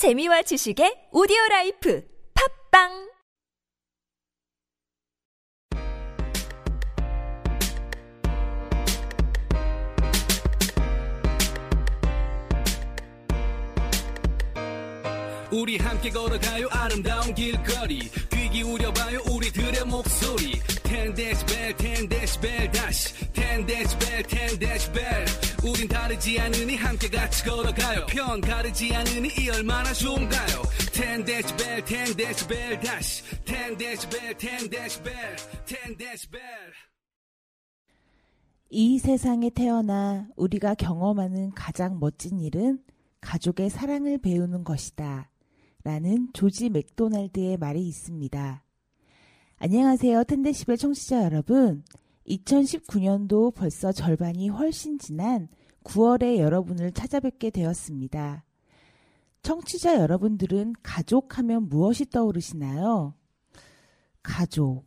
재미와 지식의 오디오 라이프 팟빵! 우리 함께 걸어가요. 아름다운 길거리. 귀 기울여봐요 우리들의 목소리. 10데시벨 10데시벨 다시. 10데시벨 10데시벨. 우린 다르지 않으니 함께 같이 걸어가요. 편 가르지 않으니 이 얼마나 좋은가요? 10데시벨 10데시벨 다시. 10데시벨 10데시벨 10데시벨. 이 세상에 태어나 우리가 경험하는 가장 멋진 일은 가족의 사랑을 배우는 것이다. 라는 조지 맥도날드의 말이 있습니다. 안녕하세요. 텐데시벨 청취자 여러분. 2019년도 벌써 절반이 훨씬 지난 9월에 여러분을 찾아뵙게 되었습니다. 청취자 여러분들은 가족 하면 무엇이 떠오르시나요? 가족.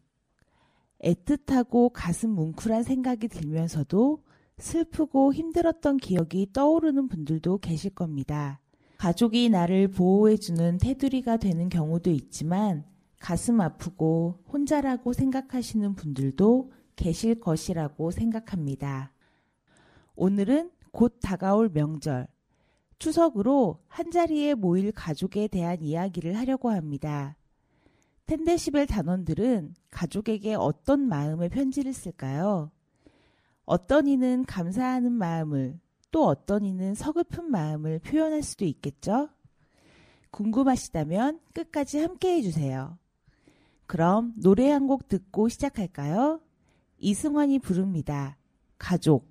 애틋하고 가슴 뭉클한 생각이 들면서도 슬프고 힘들었던 기억이 떠오르는 분들도 계실 겁니다. 가족이 나를 보호해주는 테두리가 되는 경우도 있지만 가슴 아프고 혼자라고 생각하시는 분들도 계실 것이라고 생각합니다. 오늘은 곧 다가올 명절, 추석으로 한자리에 모일 가족에 대한 이야기를 하려고 합니다. 텐데시벨 단원들은 가족에게 어떤 마음의 편지를 쓸까요? 어떤 이는 감사하는 마음을, 또 어떤 이는 서글픈 마음을 표현할 수도 있겠죠? 궁금하시다면 끝까지 함께 해주세요. 그럼 노래 한 곡 듣고 시작할까요? 이승환이 부릅니다. 가족.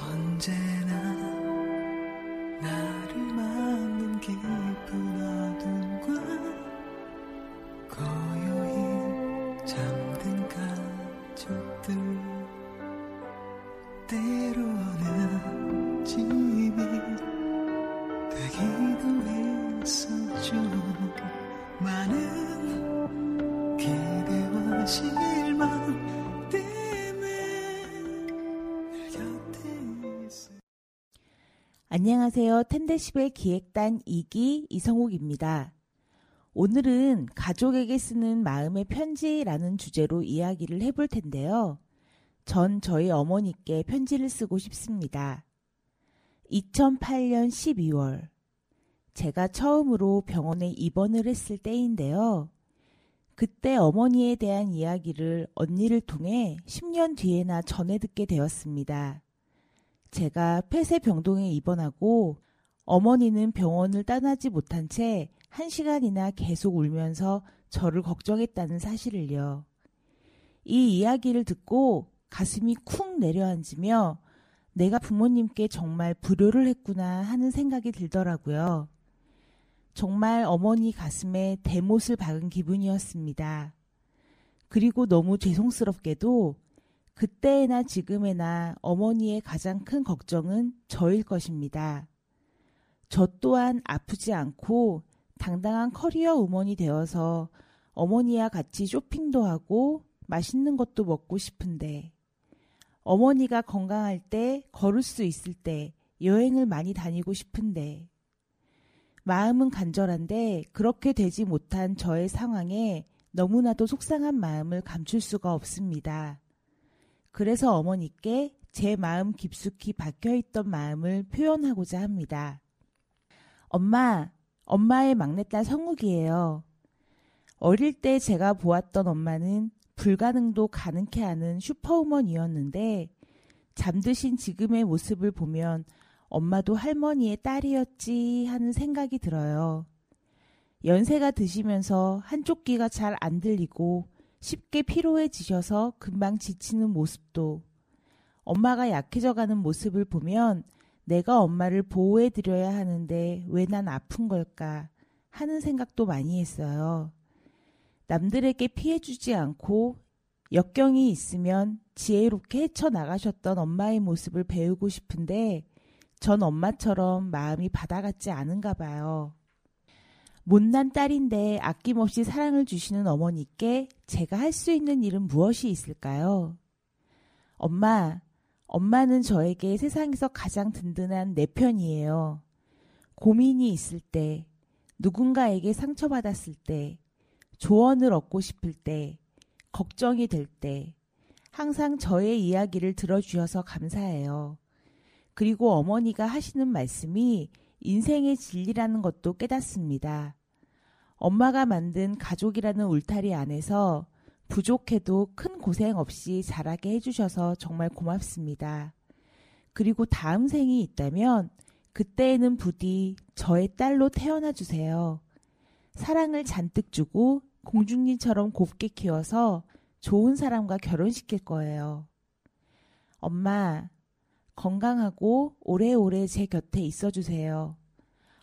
언제나 안녕하세요. 텐데시벨 기획단 2기 이성욱입니다. 오늘은 가족에게 쓰는 마음의 편지라는 주제로 이야기를 해볼 텐데요. 전 저희 어머니께 편지를 쓰고 싶습니다. 2008년 12월. 제가 처음으로 병원에 입원을 했을 때인데요. 그때 어머니에 대한 이야기를 언니를 통해 10년 뒤에나 전해 듣게 되었습니다. 제가 폐쇄병동에 입원하고 어머니는 병원을 떠나지 못한 채한 시간이나 계속 울면서 저를 걱정했다는 사실을요. 이 이야기를 듣고 가슴이 쿵 내려앉으며 내가 부모님께 정말 불효를 했구나 하는 생각이 들더라고요. 정말 어머니 가슴에 대못을 박은 기분이었습니다. 그리고 너무 죄송스럽게도 그때나 지금에나 어머니의 가장 큰 걱정은 저일 것입니다. 저 또한 아프지 않고 당당한 커리어 우먼이 되어서 어머니와 같이 쇼핑도 하고 맛있는 것도 먹고 싶은데 어머니가 건강할 때 걸을 수 있을 때 여행을 많이 다니고 싶은데 마음은 간절한데 그렇게 되지 못한 저의 상황에 너무나도 속상한 마음을 감출 수가 없습니다. 그래서 어머니께 제 마음 깊숙이 박혀 있던 마음을 표현하고자 합니다. 엄마, 엄마의 막내딸 성욱이에요. 어릴 때 제가 보았던 엄마는 불가능도 가능케 하는 슈퍼우먼이었는데 잠드신 지금의 모습을 보면 엄마도 할머니의 딸이었지 하는 생각이 들어요. 연세가 드시면서 한쪽 귀가 잘 안 들리고 쉽게 피로해지셔서 금방 지치는 모습도 엄마가 약해져 가는 모습을 보면 내가 엄마를 보호해 드려야 하는데 왜 난 아픈 걸까 하는 생각도 많이 했어요. 남들에게 피해 주지 않고 역경이 있으면 지혜롭게 헤쳐나가셨던 엄마의 모습을 배우고 싶은데 전 엄마처럼 마음이 바다 같지 않은가 봐요. 못난 딸인데 아낌없이 사랑을 주시는 어머니께 제가 할 수 있는 일은 무엇이 있을까요? 엄마, 엄마는 저에게 세상에서 가장 든든한 내 편이에요. 고민이 있을 때, 누군가에게 상처받았을 때, 조언을 얻고 싶을 때, 걱정이 될 때, 항상 저의 이야기를 들어주셔서 감사해요. 그리고 어머니가 하시는 말씀이 인생의 진리라는 것도 깨닫습니다. 엄마가 만든 가족이라는 울타리 안에서 부족해도 큰 고생 없이 자라게 해주셔서 정말 고맙습니다. 그리고 다음 생이 있다면 그때에는 부디 저의 딸로 태어나 주세요. 사랑을 잔뜩 주고 공주님처럼 곱게 키워서 좋은 사람과 결혼시킬 거예요. 엄마, 건강하고 오래오래 제 곁에 있어 주세요.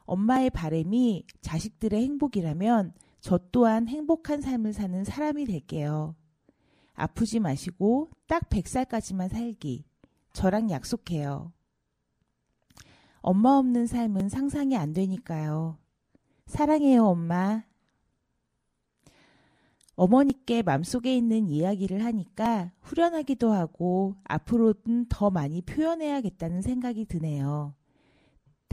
엄마의 바램이 자식들의 행복이라면 저 또한 행복한 삶을 사는 사람이 될게요. 아프지 마시고 딱 100살까지만 살기. 저랑 약속해요. 엄마 없는 삶은 상상이 안 되니까요. 사랑해요, 엄마. 어머니께 맘속에 있는 이야기를 하니까 후련하기도 하고 앞으로는 더 많이 표현해야겠다는 생각이 드네요.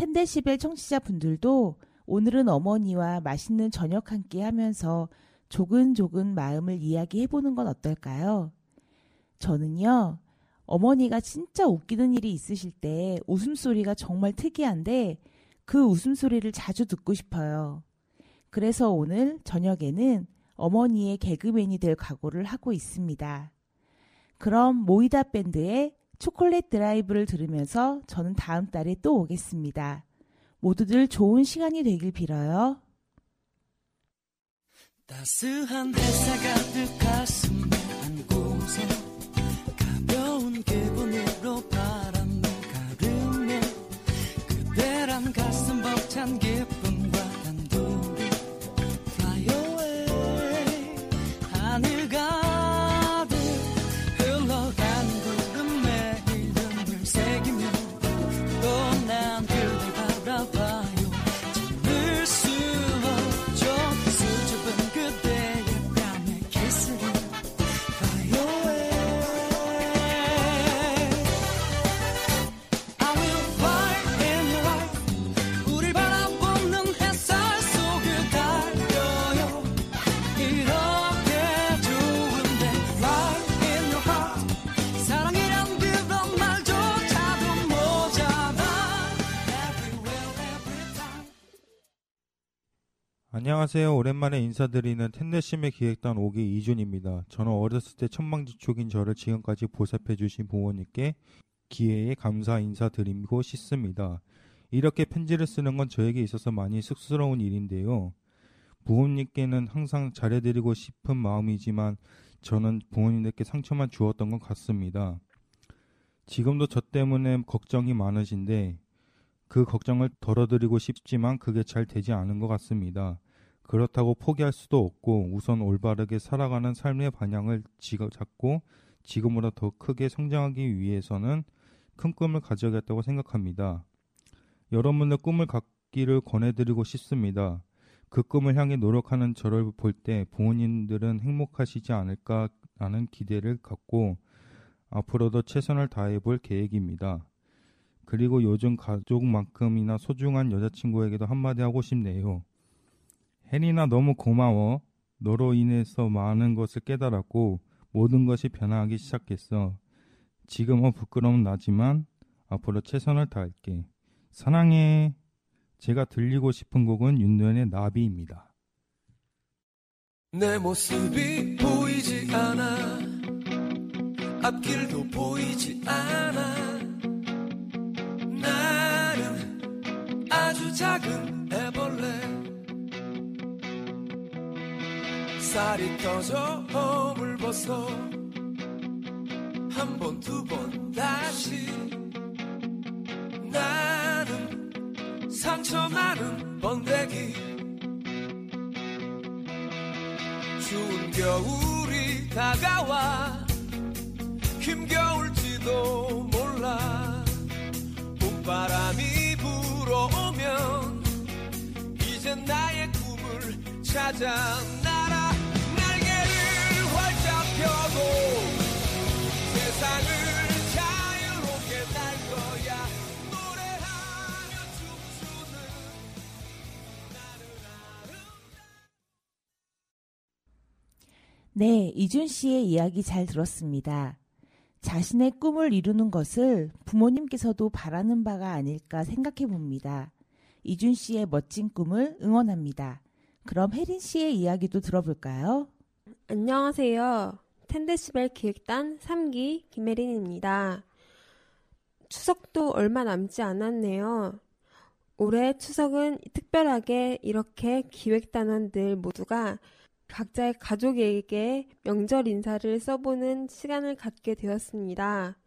텐데시벨 청취자분들도 오늘은 어머니와 맛있는 저녁 한 끼 하면서 조근조근 마음을 이야기해보는 건 어떨까요? 저는요, 어머니가 진짜 웃기는 일이 있으실 때 웃음소리가 정말 특이한데 그 웃음소리를 자주 듣고 싶어요. 그래서 오늘 저녁에는 어머니의 개그맨이 될 각오를 하고 있습니다. 그럼 모이다 밴드의 초콜릿 드라이브를 들으면서 저는 다음 달에 또 오겠습니다. 모두들 좋은 시간이 되길 빌어요. 따스한 햇살 가득 가슴에 안고서 가벼운 기분으로 바람을 가르며 그대란 가슴 벅찬 기쁨 안녕하세요. 오랜만에 인사드리는 텐데심의 기획단 5기 이준입니다. 저는 어렸을 때 천방지축인 저를 지금까지 보살펴 주신 부모님께 기회에 감사 인사드리고 싶습니다. 이렇게 편지를 쓰는 건 저에게 있어서 많이 쑥스러운 일인데요. 부모님께는 항상 잘해드리고 싶은 마음이지만 저는 부모님들께 상처만 주었던 것 같습니다. 지금도 저 때문에 걱정이 많으신데 그 걱정을 덜어드리고 싶지만 그게 잘 되지 않은 것 같습니다. 그렇다고 포기할 수도 없고 우선 올바르게 살아가는 삶의 방향을 잡고 지금보다 더 크게 성장하기 위해서는 큰 꿈을 가져야겠다고 생각합니다. 여러분들 꿈을 갖기를 권해드리고 싶습니다. 그 꿈을 향해 노력하는 저를 볼 때 부모님들은 행복하시지 않을까 라는 기대를 갖고 앞으로도 최선을 다해 볼 계획입니다. 그리고 요즘 가족만큼이나 소중한 여자친구에게도 한마디 하고 싶네요. 혜린아 너무 고마워. 너로 인해서 많은 것을 깨달았고 모든 것이 변화하기 시작했어. 지금은 부끄러움 나지만 앞으로 최선을 다할게. 사랑해. 제가 들리고 싶은 곡은 윤도현의 나비입니다. 내 모습이 보이지 않아 앞길도 보이지 않아 나는 아주 작은 쌀이 터져 허물 벗어. 한 번 두 번 다시. 나 작은 번데기. 추운 겨울이 다가와. 힘겨울지도 몰라. 봄바람이 불어오면 이젠 나의 꿈을 찾아 네, 이준 씨의 이야기 잘 들었습니다. 자신의 꿈을 이루는 것을 부모님께서도 바라는 바가 아닐까 생각해 봅니다. 이준 씨의 멋진 꿈을 응원합니다. 그럼 혜린 씨의 이야기도 들어볼까요? 안녕하세요. 텐데시벨 기획단 3기 김혜린입니다. 추석도 얼마 남지 않았네요. 올해 추석은 특별하게 이렇게 기획단원들 모두가 각자의 가족에게 명절 인사를 써보는 시간을 갖게 되었습니다.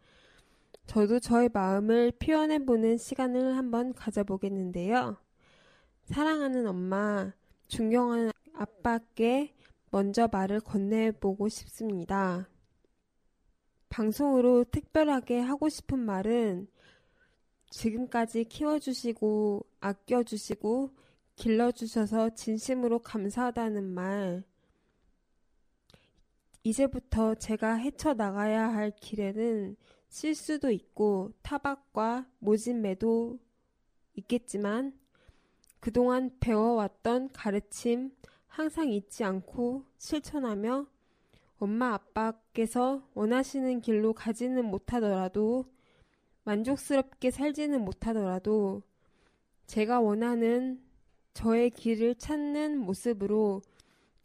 저도 저의 마음을 표현해보는 시간을 한번 가져보겠는데요. 사랑하는 엄마, 존경하는 아빠께 먼저 말을 건네보고 싶습니다. 방송으로 특별하게 하고 싶은 말은 지금까지 키워주시고 아껴주시고 길러주셔서 진심으로 감사하다는 말. 이제부터 제가 헤쳐나가야 할 길에는 실수도 있고 타박과 모진매도 있겠지만 그동안 배워왔던 가르침 항상 잊지 않고 실천하며 엄마 아빠께서 원하시는 길로 가지는 못하더라도 만족스럽게 살지는 못하더라도 제가 원하는 저의 길을 찾는 모습으로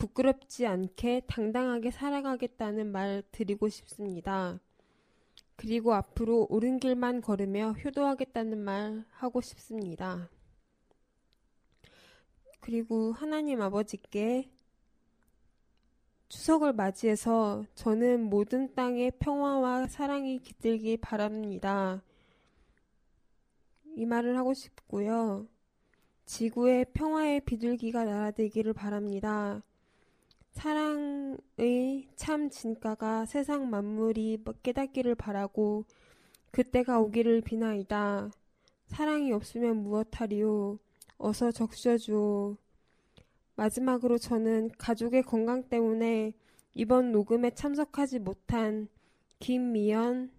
부끄럽지 않게 당당하게 살아가겠다는 말 드리고 싶습니다. 그리고 앞으로 옳은 길만 걸으며 효도하겠다는 말 하고 싶습니다. 그리고 하나님 아버지께 추석을 맞이해서 저는 모든 땅에 평화와 사랑이 깃들길 바랍니다. 이 말을 하고 싶고요. 지구의 평화의 비둘기가 날아들기를 바랍니다. 사랑의 참 진가가 세상 만물이 깨닫기를 바라고 그때가 오기를 비나이다. 사랑이 없으면 무엇하리요? 어서 적셔주오. 마지막으로 저는 가족의 건강 때문에 이번 녹음에 참석하지 못한 김미연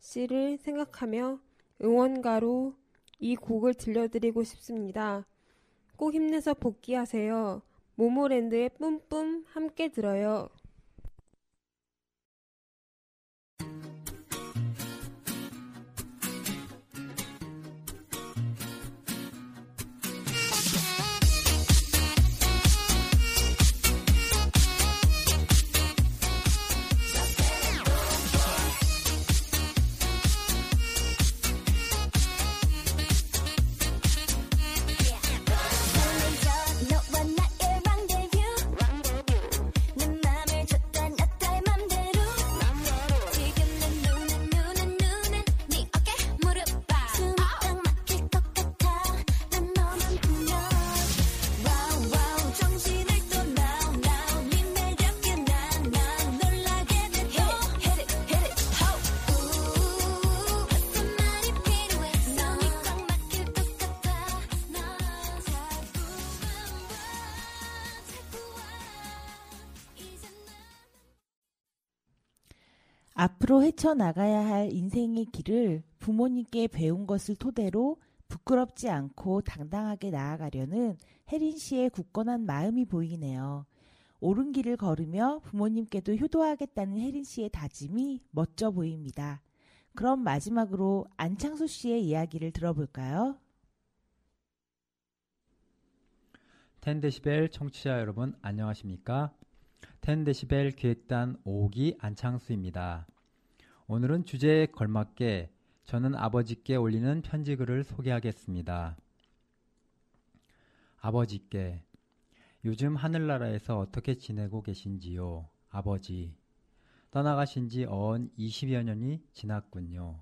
씨를 생각하며 응원가로 이 곡을 들려드리고 싶습니다. 꼭 힘내서 복귀하세요. 모모랜드의 뿜뿜 함께 들어요. 앞으로 헤쳐나가야 할 인생의 길을 부모님께 배운 것을 토대로 부끄럽지 않고 당당하게 나아가려는 혜린 씨의 굳건한 마음이 보이네요. 옳은 길을 걸으며 부모님께도 효도하겠다는 혜린 씨의 다짐이 멋져 보입니다. 그럼 마지막으로 안창수 씨의 이야기를 들어볼까요? 텐데시벨 청취자 여러분 안녕하십니까? 텐데시벨 기획단 5기 안창수입니다. 오늘은 주제에 걸맞게 저는 아버지께 올리는 편지글을 소개하겠습니다. 아버지께 요즘 하늘나라에서 어떻게 지내고 계신지요? 아버지 떠나가신 지 어언 20여 년이 지났군요.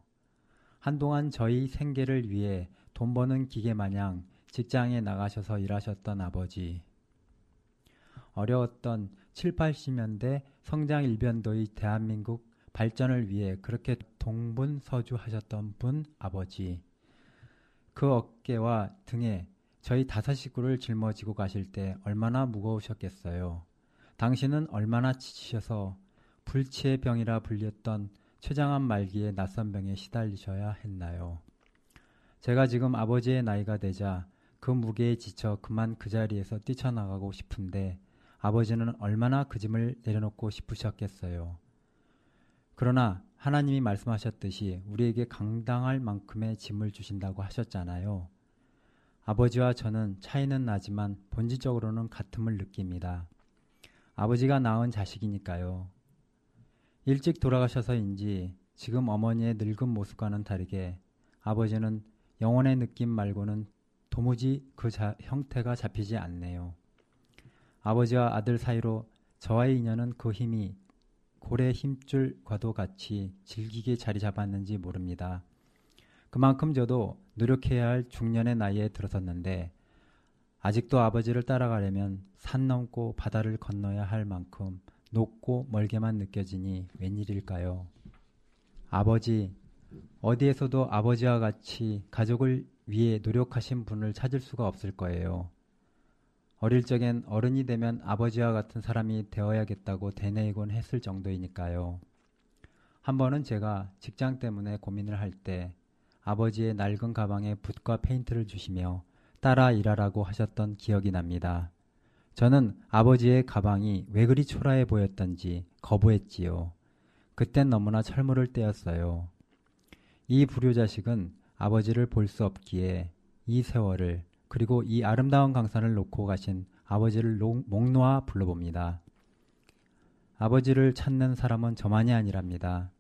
한동안 저희 생계를 위해 돈 버는 기계 마냥 직장에 나가셔서 일하셨던 아버지. 어려웠던 7, 80년대 성장 일변도의 대한민국 발전을 위해 그렇게 동분서주하셨던 분 아버지. 그 어깨와 등에 저희 다섯 식구를 짊어지고 가실 때 얼마나 무거우셨겠어요. 당신은 얼마나 지치셔서 불치의 병이라 불렸던 췌장암 말기의 낯선 병에 시달리셔야 했나요? 제가 지금 아버지의 나이가 되자 그 무게에 지쳐 그만 그 자리에서 뛰쳐나가고 싶은데 아버지는 얼마나 그 짐을 내려놓고 싶으셨겠어요. 그러나 하나님이 말씀하셨듯이 우리에게 강당할 만큼의 짐을 주신다고 하셨잖아요. 아버지와 저는 차이는 나지만 본질적으로는 같음을 느낍니다. 아버지가 낳은 자식이니까요. 일찍 돌아가셔서인지 지금 어머니의 늙은 모습과는 다르게 아버지는 영혼의 느낌 말고는 도무지 그 자, 형태가 잡히지 않네요. 아버지와 아들 사이로 저와의 인연은 그 힘이 고래 힘줄과도 같이 질기게 자리 잡았는지 모릅니다. 그만큼 저도 노력해야 할 중년의 나이에 들어섰는데 아직도 아버지를 따라가려면 산 넘고 바다를 건너야 할 만큼 높고 멀게만 느껴지니 웬일일까요? 아버지, 어디에서도 아버지와 같이 가족을 위해 노력하신 분을 찾을 수가 없을 거예요. 어릴 적엔 어른이 되면 아버지와 같은 사람이 되어야겠다고 되뇌이곤 했을 정도이니까요. 한 번은 제가 직장 때문에 고민을 할 때 아버지의 낡은 가방에 붓과 페인트를 주시며 따라 일하라고 하셨던 기억이 납니다. 저는 아버지의 가방이 왜 그리 초라해 보였던지 거부했지요. 그땐 너무나 철물을 떼었어요. 이 불효자식은 아버지를 볼 수 없기에 이 세월을 그리고 이 아름다운 강산을 놓고 가신 아버지를 목 놓아 불러봅니다. 아버지를 찾는 사람은 저만이 아니랍니다.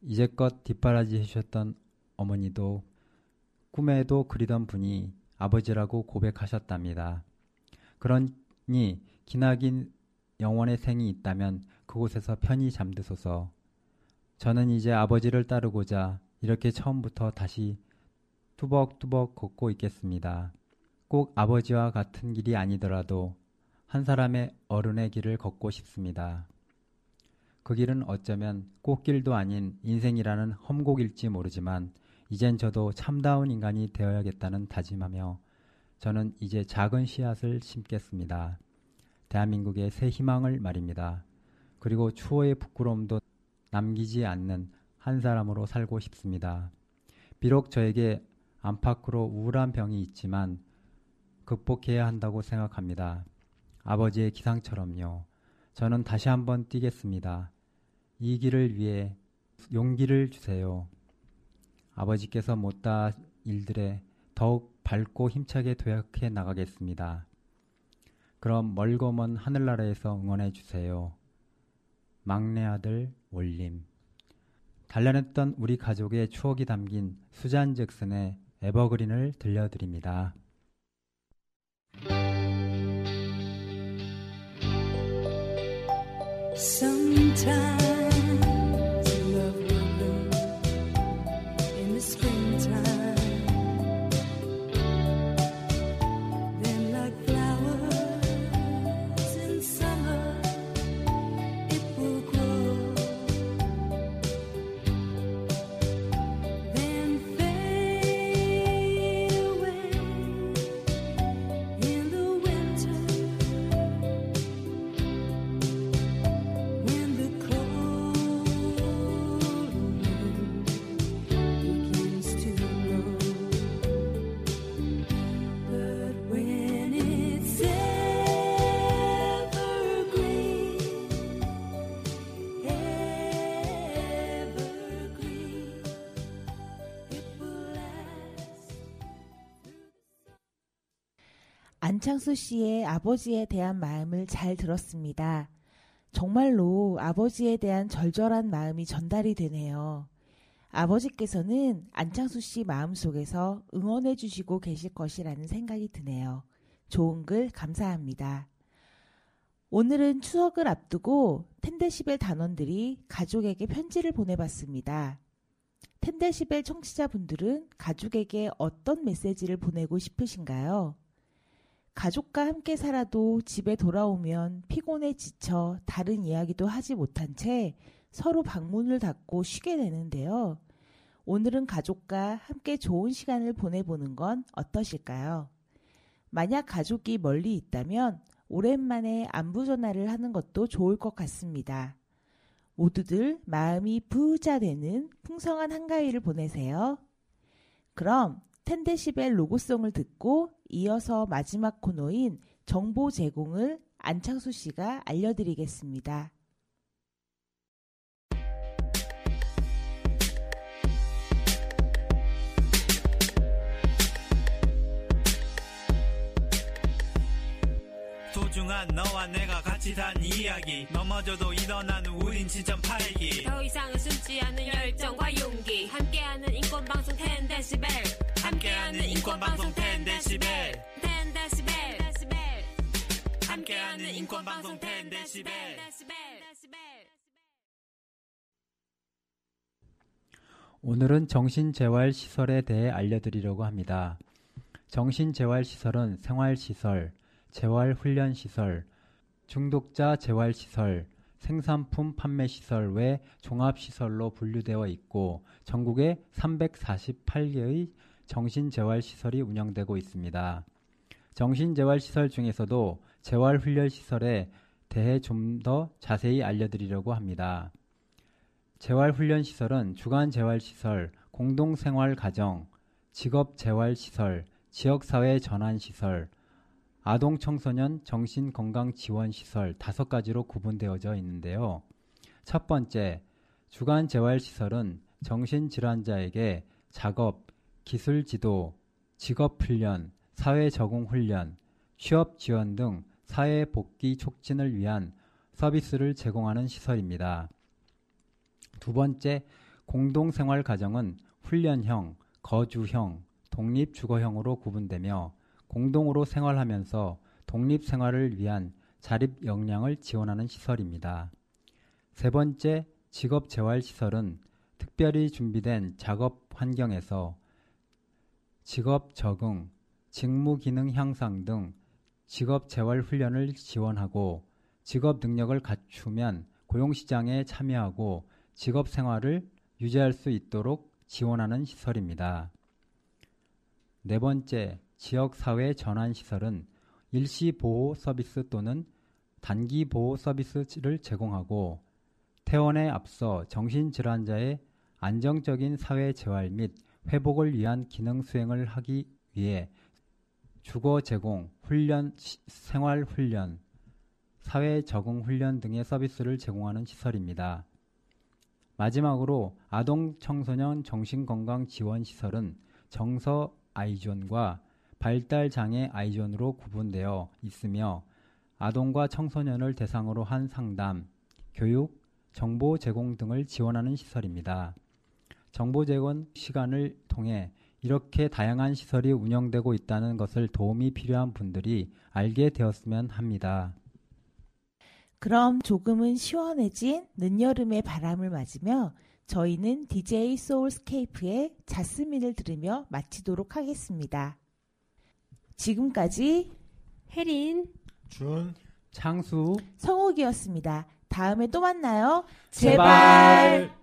이제껏 뒷바라지 해주셨던 어머니도 꿈에도 그리던 분이 아버지라고 고백하셨답니다. 그러니 기나긴 영원의 생이 있다면 그곳에서 편히 잠드소서. 저는 이제 아버지를 따르고자 이렇게 처음부터 다시 뚜벅뚜벅 걷고 있겠습니다. 꼭 아버지와 같은 길이 아니더라도 한 사람의 어른의 길을 걷고 싶습니다. 그 길은 어쩌면 꽃길도 아닌 인생이라는 험곡일지 모르지만 이젠 저도 참다운 인간이 되어야겠다는 다짐하며 저는 이제 작은 씨앗을 심겠습니다. 대한민국의 새 희망을 말입니다. 그리고 추호의 부끄러움도 남기지 않는 한 사람으로 살고 싶습니다. 비록 저에게 안팎으로 우울한 병이 있지만 극복해야 한다고 생각합니다. 아버지의 기상처럼요. 저는 다시 한번 뛰겠습니다. 이 길을 위해 용기를 주세요. 아버지께서 못다 일들에 더욱 밝고 힘차게 도약해 나가겠습니다. 그럼 멀고 먼 하늘나라에서 응원해 주세요. 막내 아들 올림. 단련했던 우리 가족의 추억이 담긴 수잔 잭슨의 에버그린을 들려드립니다. Sometimes 안창수 씨의 아버지에 대한 마음을 잘 들었습니다. 정말로 아버지에 대한 절절한 마음이 전달이 되네요. 아버지께서는 안창수 씨 마음속에서 응원해 주시고 계실 것이라는 생각이 드네요. 좋은 글 감사합니다. 오늘은 추석을 앞두고 텐데시벨 단원들이 가족에게 편지를 보내봤습니다. 텐데시벨 청취자분들은 가족에게 어떤 메시지를 보내고 싶으신가요? 가족과 함께 살아도 집에 돌아오면 피곤해 지쳐 다른 이야기도 하지 못한 채 서로 방문을 닫고 쉬게 되는데요. 오늘은 가족과 함께 좋은 시간을 보내보는 건 어떠실까요? 만약 가족이 멀리 있다면 오랜만에 안부 전화를 하는 것도 좋을 것 같습니다. 모두들 마음이 부자 되는 풍성한 한가위를 보내세요. 그럼 텐데시벨 로고송을 듣고 이어서 마지막 코너인 정보 제공을 안창수 씨가 알려드리겠습니다. 소중한 너와 내가 같이 단 이야기. 넘어져도 일어나는 우린 지점 팔기. 더 이상은 숨지 않는 열정과 용기. 함께하는 인권방송 10데시벨. 함께하는 인권방송 10데시벨. 10데시벨. 함께하는 인권방송 10데시벨. 오늘은 정신재활시설에 대해 알려드리려고 합니다. 정신재활시설은 생활시설, 재활훈련시설, 중독자 재활시설, 생산품 판매시설 외 종합시설로 분류되어 있고 전국에 348개의 정신재활시설이 운영되고 있습니다. 정신재활시설 중에서도 재활훈련시설에 대해 좀 더 자세히 알려드리려고 합니다. 재활훈련시설은 주간재활시설, 공동생활가정, 직업재활시설, 지역사회 전환시설, 아동 청소년 정신건강지원시설 다섯 가지로 구분되어져 있는데요. 첫 번째, 주간재활시설은 정신질환자에게 작업, 기술 지도, 직업 훈련, 사회 적응 훈련, 취업 지원 등 사회 복귀 촉진을 위한 서비스를 제공하는 시설입니다. 두 번째, 공동생활 가정은 훈련형, 거주형, 독립주거형으로 구분되며 공동으로 생활하면서 독립생활을 위한 자립 역량을 지원하는 시설입니다. 세 번째, 직업 재활 시설은 특별히 준비된 작업 환경에서 직업 적응, 직무 기능 향상 등 직업 재활 훈련을 지원하고 직업 능력을 갖추면 고용 시장에 참여하고 직업 생활을 유지할 수 있도록 지원하는 시설입니다. 네 번째, 지역사회 전환시설은 일시 보호 서비스 또는 단기 보호 서비스를 제공하고 퇴원에 앞서 정신질환자의 안정적인 사회 재활 및 회복을 위한 기능 수행을 하기 위해 주거 제공, 훈련, 생활 훈련, 사회 적응 훈련 등의 서비스를 제공하는 시설입니다. 마지막으로 아동 청소년 정신건강 지원 시설은 정서 아이존과 발달 장애 아이존으로 구분되어 있으며 아동과 청소년을 대상으로 한 상담, 교육, 정보 제공 등을 지원하는 시설입니다. 정보 제공 시간을 통해 이렇게 다양한 시설이 운영되고 있다는 것을 도움이 필요한 분들이 알게 되었으면 합니다. 그럼 조금은 시원해진 늦여름의 바람을 맞으며 저희는 DJ 소울스케이프의 자스민을 들으며 마치도록 하겠습니다. 지금까지 혜린, 준, 창수, 성욱이었습니다. 다음에 또 만나요. 제발. 제발.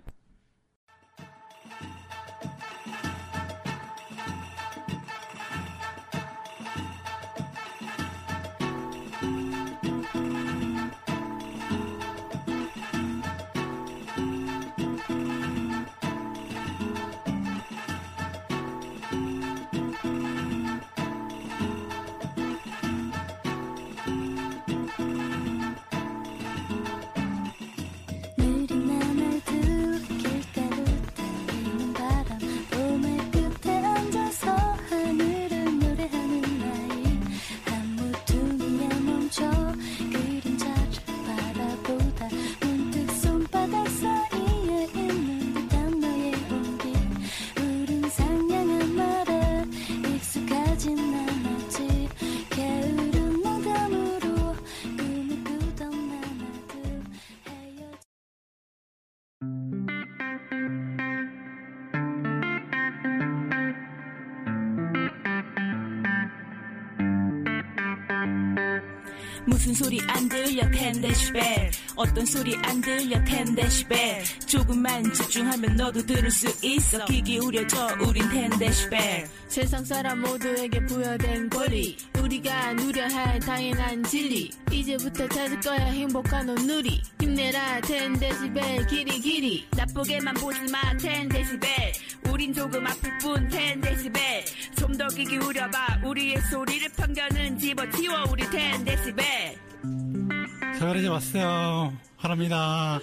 무슨 소리 안 들려 10데시벨. 어떤 소리 안 들려 10데시벨. 조금만 집중하면 너도 들을 수 있어. 귀 기울여줘 우린 10데시벨. 세상 사람 모두에게 부여된 권리 우리가 누려야 할 당연한 진리. 이제부터 찾을 거야 행복한 온누리. 힘내라 10데시벨 길이 길이. 나쁘게만 보지 마 10데시벨. 우린 조금 아플 뿐 10데시벨. 좀 더 귀 기울여봐 우리의 소리를 편견은 집어치워 우리 10데시벨. 자, 그러지 마세요. 바랍니다.